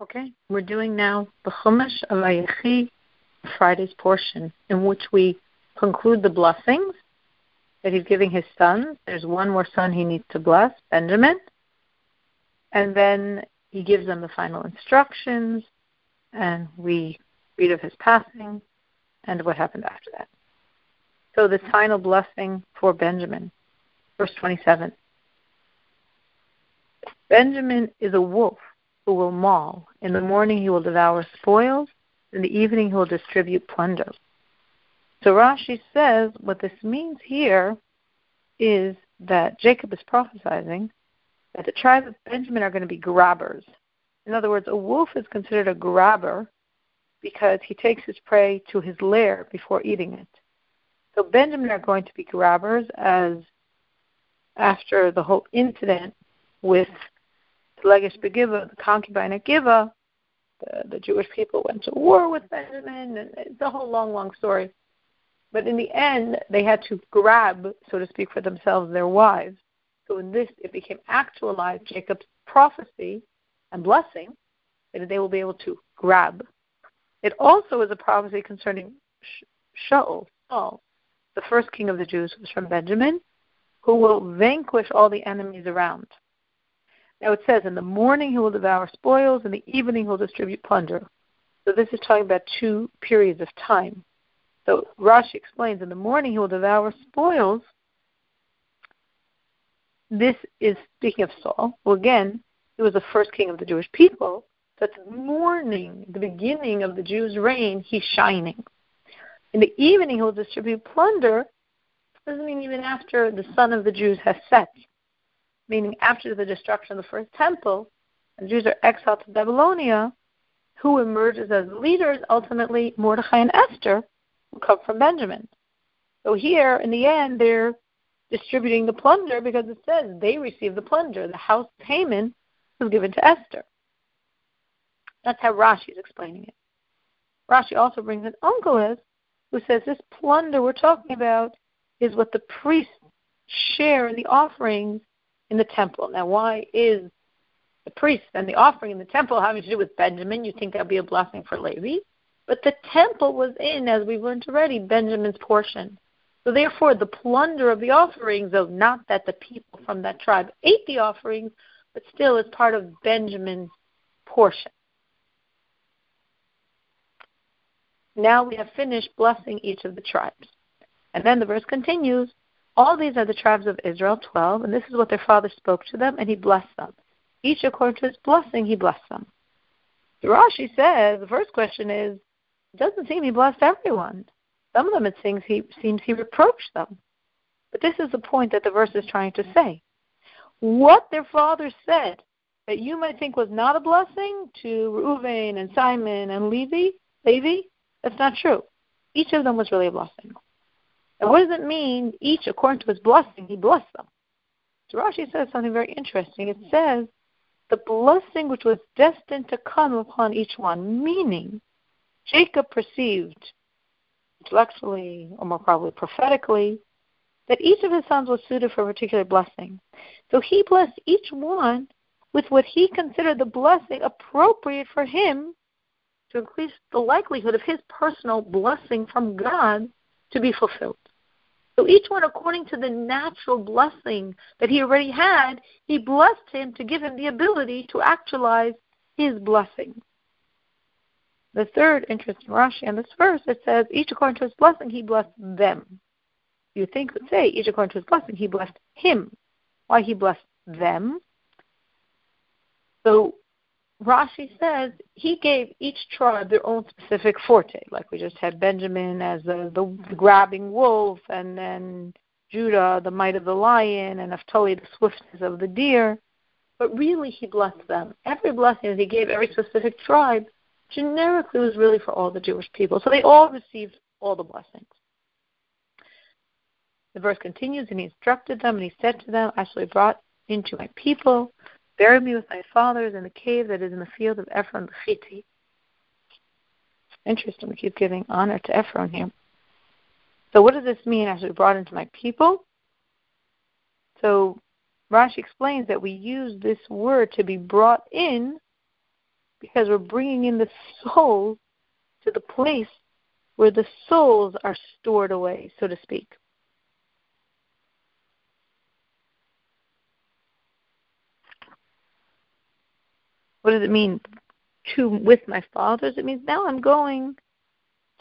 Okay, we're doing now the Chumash of Vayechi, Friday's portion, in which we conclude the blessings that he's giving his sons. There's one more son he needs to bless, Benjamin. And then he gives them the final instructions, and we read of his passing and what happened after that. So, this final blessing for Benjamin, verse 27. Benjamin is a wolf who will maul. In the morning he will devour spoils, in the evening he will distribute plunder. So Rashi says what this means here is that Jacob is prophesying that the tribe of Benjamin are going to be grabbers. In other words, a wolf is considered a grabber because he takes his prey to his lair before eating it. So Benjamin are going to be grabbers as after the whole incident with Legesh Begiva, the concubine at the, the Jewish people went to war with Benjamin, and it's a whole long, long story. But in the end, they had to grab, so to speak, for themselves their wives. So in this, it became actualized Jacob's prophecy and blessing that they will be able to grab. It also is a prophecy concerning Shaul, Saul, the first king of the Jews, was from Benjamin, who will vanquish all the enemies around. Now it says, in the morning he will devour spoils, in the evening he will distribute plunder. So this is talking about two periods of time. So Rashi explains, in the morning he will devour spoils. This is speaking of Saul, who again, he was the first king of the Jewish people. It's morning, the beginning of the Jews' reign, he's shining. In the evening he will distribute plunder. Doesn't mean even after the sun of the Jews has set meaning after the destruction of the first temple, and the Jews are exiled to Babylonia, who emerges as leaders, ultimately Mordechai and Esther, who come from Benjamin. So here, in the end, they're distributing the plunder because it says they received the plunder. The house of Haman was given to Esther. That's how Rashi is explaining it. Rashi also brings an Onkelos who says this plunder we're talking about is what the priests share in the offerings in the temple. Now, why is the priest and the offering in the temple having to do with Benjamin? You think that would be a blessing for Levi. But the temple was in, as we've learned already, Benjamin's portion. So therefore, the plunder of the offerings, though not that the people from that tribe ate the offerings, but still is part of Benjamin's portion. Now we have finished blessing each of the tribes. And then the verse continues, all these are the tribes of Israel, 12, and this is what their father spoke to them, and he blessed them. Each according to his blessing, he blessed them. The Rashi says, the first question is, it doesn't seem he blessed everyone. Some of them it seems he, seems he reproached them. But this is the point that the verse is trying to say. What their father said that you might think was not a blessing to Reuven and Simon and Levi, Levi, that's not true. Each of them was really a blessing. And what does it mean? Each, according to his blessing, he blessed them. So Rashi says something very interesting. It says, the blessing which was destined to come upon each one, meaning Jacob perceived intellectually, or more probably prophetically, that each of his sons was suited for a particular blessing. So he blessed each one with what he considered the blessing appropriate for him to increase the likelihood of his personal blessing from God to be fulfilled. So each one, according to the natural blessing that he already had, he blessed him to give him the ability to actualize his blessing. The third interesting Rashi in this verse, it says, each according to his blessing, he blessed them. You think would say, each according to his blessing, he blessed him. Why he blessed them? So Rashi says he gave each tribe their own specific forte. Like we just had Benjamin as the, the grabbing wolf, and then Judah, the might of the lion, and Naphtali, the swiftness of the deer. But really, he blessed them. Every blessing that he gave every specific tribe generically was really for all the Jewish people. So they all received all the blessings. The verse continues, and he instructed them, and he said to them, I shall be brought into my people Bury me with my fathers in the cave that is in the field of Ephron the Chiti. Interesting, we keep giving honor to Ephron here. So what does this mean as we brought into my people? So Rashi explains that we use this word to be brought in because we're bringing in the souls to the place where the souls are stored away, so to speak. What does it mean to with my fathers? It means now I'm going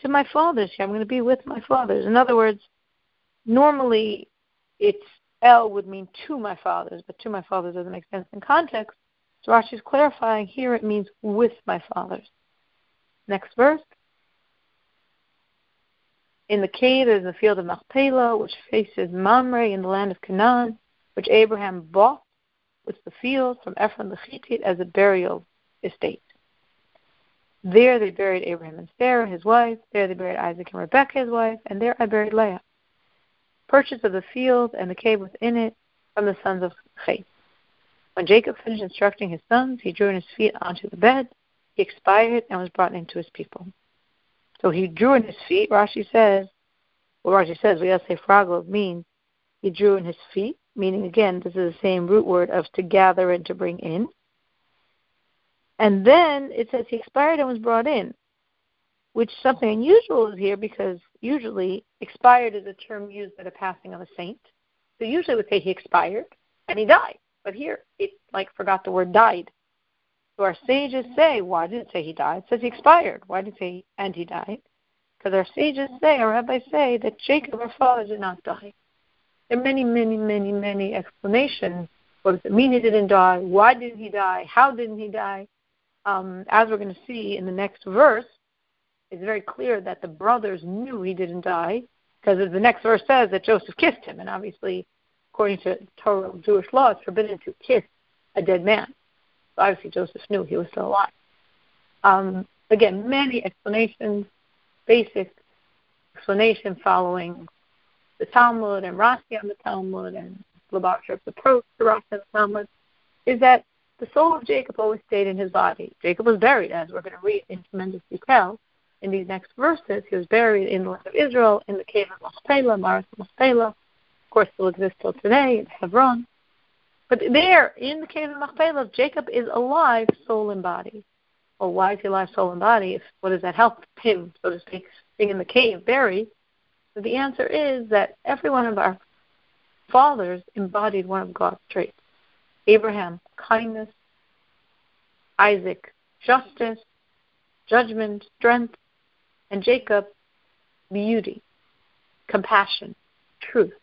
to my fathers. I'm going to be with my fathers. In other words, normally it's El would mean to my fathers, but to my fathers doesn't make sense in context. So Rashi is clarifying here it means with my fathers. Next verse. In the cave is the field of Machpelah, which faces Mamre in the land of Canaan, which Abraham bought with the field from Ephron the Hittite as a burial estate. There they buried Abraham and Sarah, his wife. There they buried Isaac and Rebekah, his wife. And there I buried Leah. Purchase of the field and the cave within it from the sons of Chet. When Jacob finished instructing his sons, he drew in his feet onto the bed. He expired and was brought into his people. So he drew in his feet. Rashi says, well, Rashi says, we to say fraglo means he drew in his feet, meaning again, this is the same root word of to gather and to bring in. And then it says he expired and was brought in, which something unusual is here because usually expired is a term used by the passing of a saint. So usually we say he expired and he died. But here it like forgot the word died. So our sages say, why did it say he died? It says he expired. Why did it say and he died? Because our sages say, our rabbis say, that Jacob, our father, did not die. There are many, many, many, many explanations. What does it mean he didn't die? Why didn't he die? How didn't he die? Um, as we're going to see in the next verse, it's very clear that the brothers knew he didn't die because the next verse says that Joseph kissed him, and obviously, according to Torah Jewish law, it's forbidden to kiss a dead man So obviously Joseph knew he was still alive. Um, again, many explanations, basic explanation following the Talmud and Rashi on the Talmud and Lubavitcher's approach to Rashi and the Talmud is that the soul of Jacob always stayed in his body. Jacob was buried, as we're going to read in tremendous detail in these next verses. He was buried in the land of Israel, in the cave of Machpelah, Maris Machpelah. Of course, still exists till today in Hebron. But there, in the cave of Machpelah, Jacob is alive, soul and body. Well, why is he alive, soul and body? If what does that help him, so to speak, being in the cave, buried? The answer is that every one of our fathers embodied one of God's traits. Abraham, kindness. Isaac, justice, judgment, strength. And Jacob, beauty, compassion, truth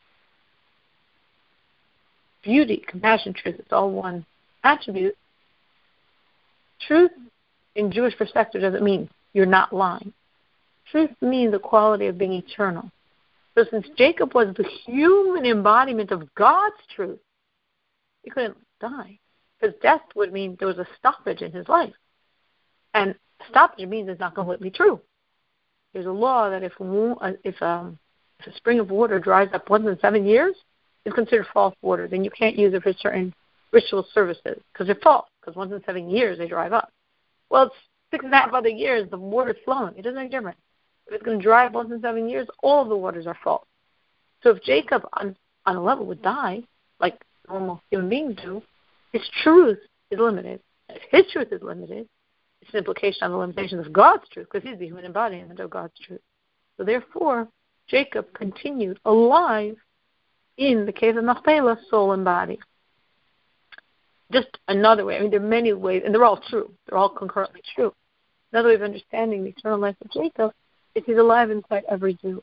beauty, compassion, truth. It's all one attribute. Truth, in Jewish perspective, doesn't mean you're not lying. Truth means the quality of being eternal. So since Jacob was the human embodiment of God's truth, he couldn't die. Because death would mean there was a stoppage in his life. And stoppage means it's not completely true. There's a law that if, if, um, if a spring of water dries up once in seven years, is considered false water, then you can't use it for certain ritual services because they're false. Because once in seven years they dry up. Well, it's six and a half other years the water's flowing. It doesn't make a difference. If it's going to dry up once in seven years, all of the waters are false. So if Jacob on on a level would die, like normal human beings do, his truth is limited. If his truth is limited, it's an implication on the limitations of God's truth, because he's the human embodiment of God's truth. So therefore, Jacob continued alive in the case of Machpelah, soul and body. Just another way. I mean, there are many ways, and they're all true. They're all concurrently true. Another way of understanding the eternal life of Jacob he's alive inside every Jew.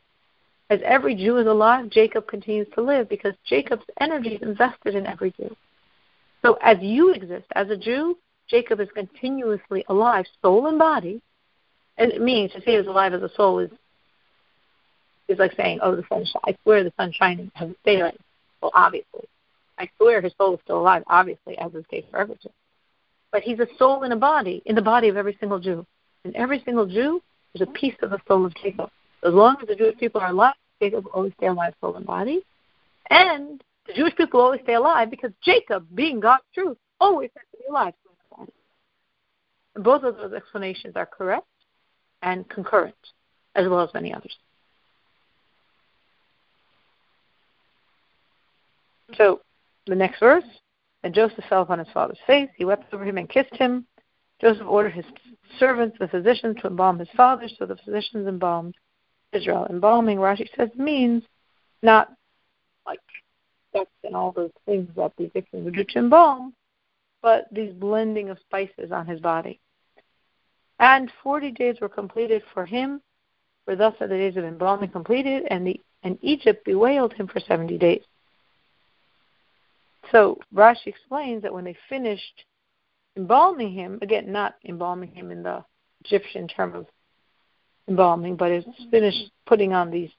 As every Jew is alive, Jacob continues to live because Jacob's energy is invested in every Jew. So as you exist as a Jew, Jacob is continuously alive, soul and body. And it means to say he's alive as a soul is is like saying, "Oh, the sun! I swear the sun's shining. Has it daylight?" Well, obviously, I swear his soul is still alive. Obviously, as is the case for every Jew. But he's a soul in a body, in the body of every single Jew. And every single Jew is a piece of the soul of Jacob. As long as the Jewish people are alive, Jacob will always stay alive, soul and body. And the Jewish people will always stay alive because Jacob, being God's truth, always has to be alive, both of those explanations are correct and concurrent, as well as many others. So the next verse, and Joseph fell upon his father's face. He wept over him and kissed him. Joseph ordered his servants, the physicians, to embalm his father, so the physicians embalmed Israel. Embalming, Rashi says, means not like sex and all those things that the Egyptians would do to embalm, but these blending of spices on his body. And forty days were completed for him, for thus are the days of embalming completed, and the and Egypt bewailed him for seventy days. So Rashi explains that when they finished embalming him, again, not embalming him in the Egyptian term of embalming, but it's finished putting on these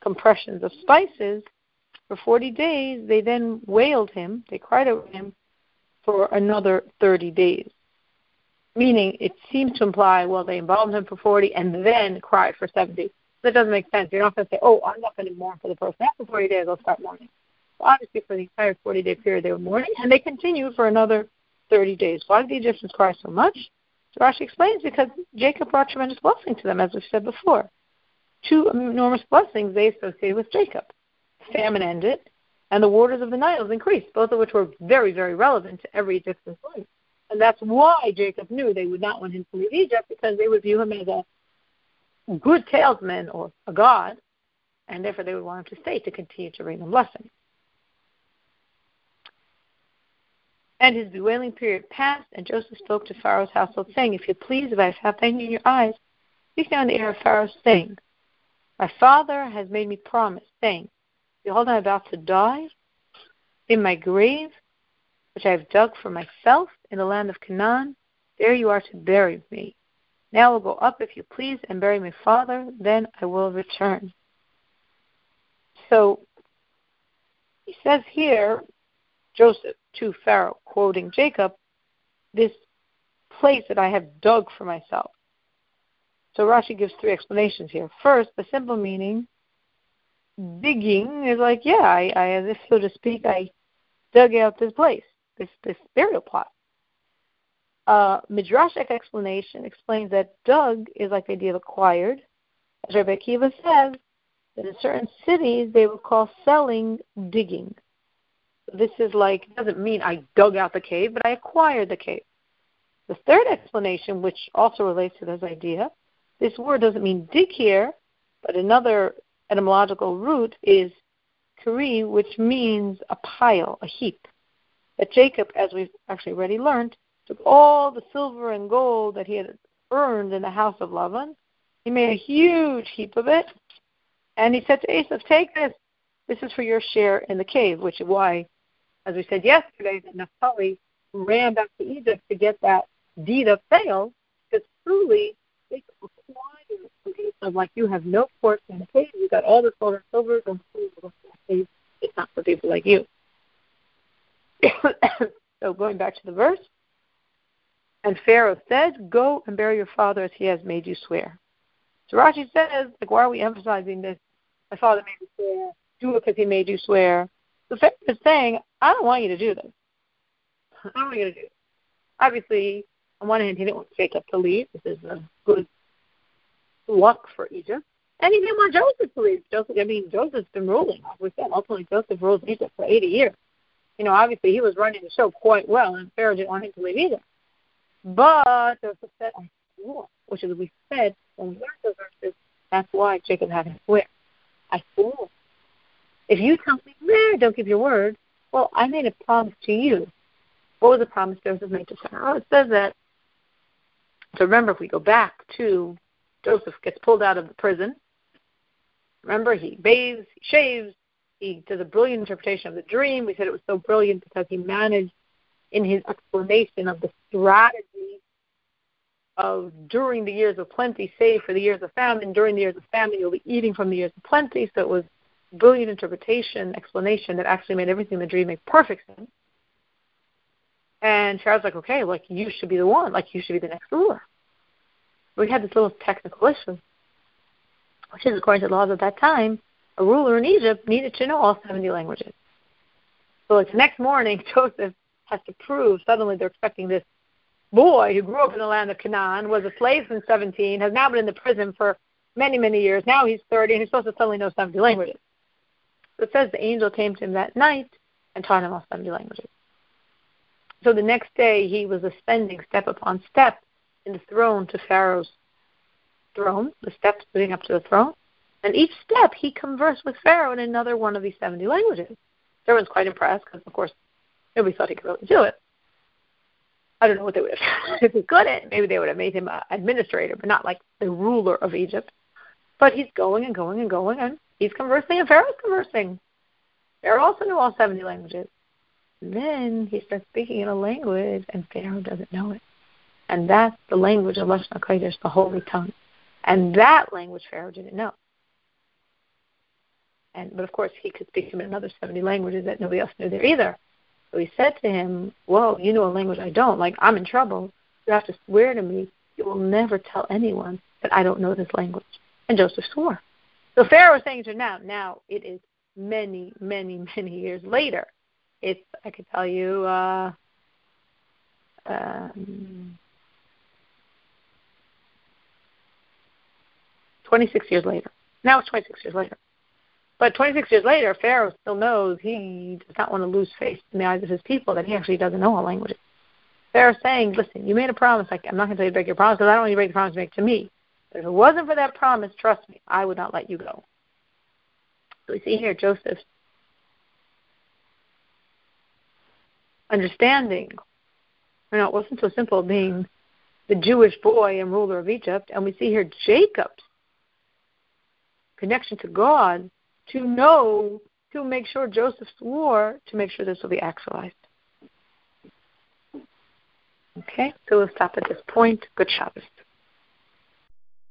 compressions of spices for 40 days, they then wailed him, they cried over him for another 30 days. Meaning, it seems to imply, well, they embalmed him for 40 and then cried for 70. That doesn't make sense. You're not going to say, oh, I'm not going to mourn for the person. After 40 days, I'll start mourning. Well, obviously, for the entire 40 day period, they were mourning, and they continued for another 30 days. Why did the Egyptians cry so much? So Rashi explains because Jacob brought tremendous blessing to them, as we've said before. Two enormous blessings they associated with Jacob. Famine ended, and the waters of the Nile increased, both of which were very, very relevant to every Egyptian's life. And that's why Jacob knew they would not want him to leave Egypt, because they would view him as a good talesman or a god, and therefore they would want him to stay to continue to bring them blessings. And his bewailing period passed, and Joseph spoke to Pharaoh's household, saying, If you please, if I have found in your eyes, speak now in the ear of Pharaoh, saying, My father has made me promise, saying, Behold, I am about to die in my grave, which I have dug for myself in the land of Canaan. There you are to bury me. Now I will go up, if you please, and bury my father. Then I will return. So he says here, Joseph to Pharaoh, quoting Jacob, this place that I have dug for myself. So Rashi gives three explanations here. First, the simple meaning, digging is like, yeah, I, I so to speak, I dug out this place, this this burial plot. Uh, Midrashic explanation explains that dug is like the idea of acquired. As Rabbi Akiva says, that in certain cities they would call selling digging this is like doesn't mean I dug out the cave, but I acquired the cave. The third explanation, which also relates to this idea, this word doesn't mean dig here, but another etymological root is kari, which means a pile, a heap. That Jacob, as we've actually already learned, took all the silver and gold that he had earned in the house of Lavan. He made a huge heap of it, and he said to Esav, "Take this. This is for your share in the cave." Which is why as we said yesterday, that Naphtali ran back to Egypt to get that deed of sale, because truly they required of like you have no portion in the cave, you got all the gold and silver, don't. It's not for people like you. so going back to the verse, and Pharaoh said, Go and bury your father as he has made you swear. So Rashi says, like, why are we emphasizing this? My father made me swear. Do it because he made you swear. The Pharaoh is saying, I don't want you to do this. I don't want you to do it. Obviously, on one hand, he didn't want Jacob to leave. This is a good luck for Egypt. And he didn't want Joseph to leave. Joseph, I mean, Joseph's been ruling. We said, ultimately, Joseph ruled Egypt for 80 years. You know, obviously, he was running the show quite well, and Pharaoh didn't want him to leave either. But Joseph said, I swore, which is, we said, when we learned the verses, that's why Jacob had him swear. I swore. If you tell me, nah, don't keep your word, well, I made a promise to you. What was the promise Joseph made to Pharaoh? It says that. So remember, if we go back to Joseph gets pulled out of the prison. Remember, he bathes, he shaves, he does a brilliant interpretation of the dream. We said it was so brilliant because he managed in his explanation of the strategy of during the years of plenty, save for the years of famine. During the years of famine, you'll be eating from the years of plenty. So it was brilliant interpretation, explanation that actually made everything in the dream make perfect sense. And Pharaoh's like, okay, like you should be the one, like you should be the next ruler. We had this little technical issue, which is according to the laws of that time, a ruler in Egypt needed to know all 70 languages. So like the next morning, Joseph has to prove, suddenly they're expecting this boy who grew up in the land of Canaan, was a slave since 17, has now been in the prison for many, many years. Now he's 30, and he's supposed to suddenly know 70 languages. So it says the angel came to him that night and taught him all 70 languages. So the next day he was ascending step upon step in the throne to Pharaoh's throne, the steps leading up to the throne. And each step he conversed with Pharaoh in another one of these 70 languages. Everyone's quite impressed because, of course, nobody thought he could really do it. I don't know what they would have if he couldn't. Maybe they would have made him an administrator, but not like the ruler of Egypt. But he's going and going and going, and he's conversing, and Pharaoh's conversing. Pharaoh also knew all 70 languages. Then he starts speaking in a language, and Pharaoh doesn't know it. And that's the language of Lashon HaKodesh, the holy tongue. And that language Pharaoh didn't know. And but of course he could speak to him in another seventy languages that nobody else knew there either. So he said to him, Whoa, you know a language I don't, like I'm in trouble. You have to swear to me you will never tell anyone that I don't know this language. And Joseph swore. So Pharaoh was saying to now, now it is many, many, many years later. It's I could tell you uh um, 26 years later. Now it's 26 years later. But 26 years later, Pharaoh still knows he does not want to lose face in the eyes of his people that he actually doesn't know all languages. Pharaoh's saying, listen, you made a promise. Like, I'm not going to tell you to break your promise because I don't want you to break the promise you make to me. If it wasn't for that promise, trust me, I would not let you go. So we see here Joseph understanding. You know, it wasn't so simple being the Jewish boy and ruler of Egypt. And we see here Jacob's connection to God to know to make sure Joseph swore to make sure this will be actualized. Okay, so we'll stop at this point. Good Shabbos.